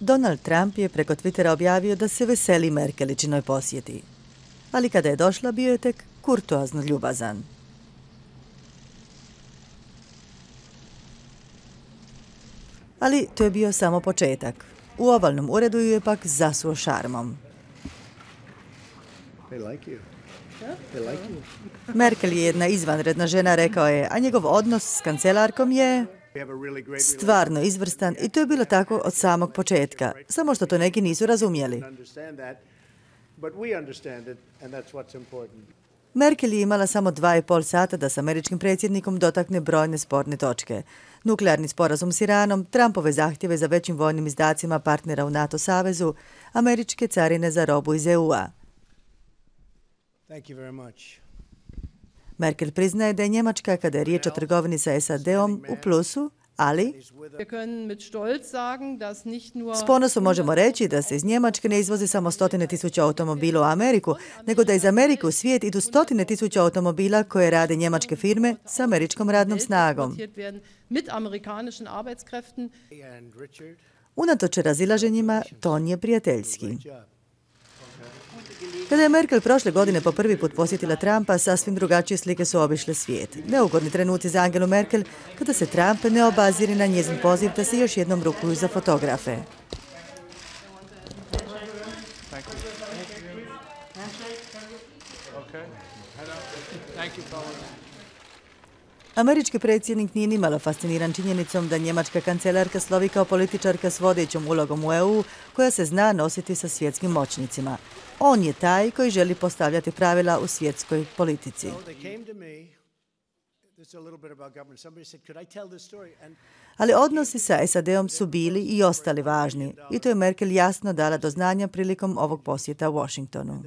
Donald Trump je preko Twittera objavio da se veseli Merkeličinoj posjeti. Ali kada je došla, bio je tek kurtoazno ljubazan. Ali to je bio samo početak. U ovalnom uredu ju je pak zasuo šarmom. Merkel je jedna izvanredna žena, rekao je, a njegov odnos s kancelarkom je stvarno izvrstan i to je bilo tako od samog početka, samo što to neki nisu razumjeli. Merkel je imala samo dva i pol sata da s američkim predsjednikom dotakne brojne sporne točke. Nuklearni sporazum s Iranom, Trumpove zahtjeve za većim vojnim izdacima partnera u NATO savezu, američke carine za robu iz EU-a. Merkel priznaje da je Njemačka, kada je riječ o trgovini sa SAD-om, u plusu, ali s ponosom možemo reći da se iz Njemačke ne izvozi samo stotine tisuća automobila u Ameriku, nego da iz Amerike u svijet idu stotine tisuća automobila koje rade njemačke firme s američkom radnom snagom. Unatoč razilaženjima, ton je prijateljski. Kada je Merkel prošle godine po prvi put posjetila Trumpa, sasvim drugačije slike su obišle svijet. Neugodni trenuci za Angelu Merkel kada se Trump ne obaziri na njezin poziv da se još jednom rukuju za fotografe. Američki predsjednik nije nimalo fasciniran činjenicom da njemačka kancelarka slovi kao političarka s vodećom ulogom u EU koja se zna nositi sa svjetskim moćnicima. On je taj koji želi postavljati pravila u svjetskoj politici. Ali odnosi sa SAD-om su bili i ostali važni i to je Merkel jasno dala do znanja prilikom ovog posjeta u Washingtonu.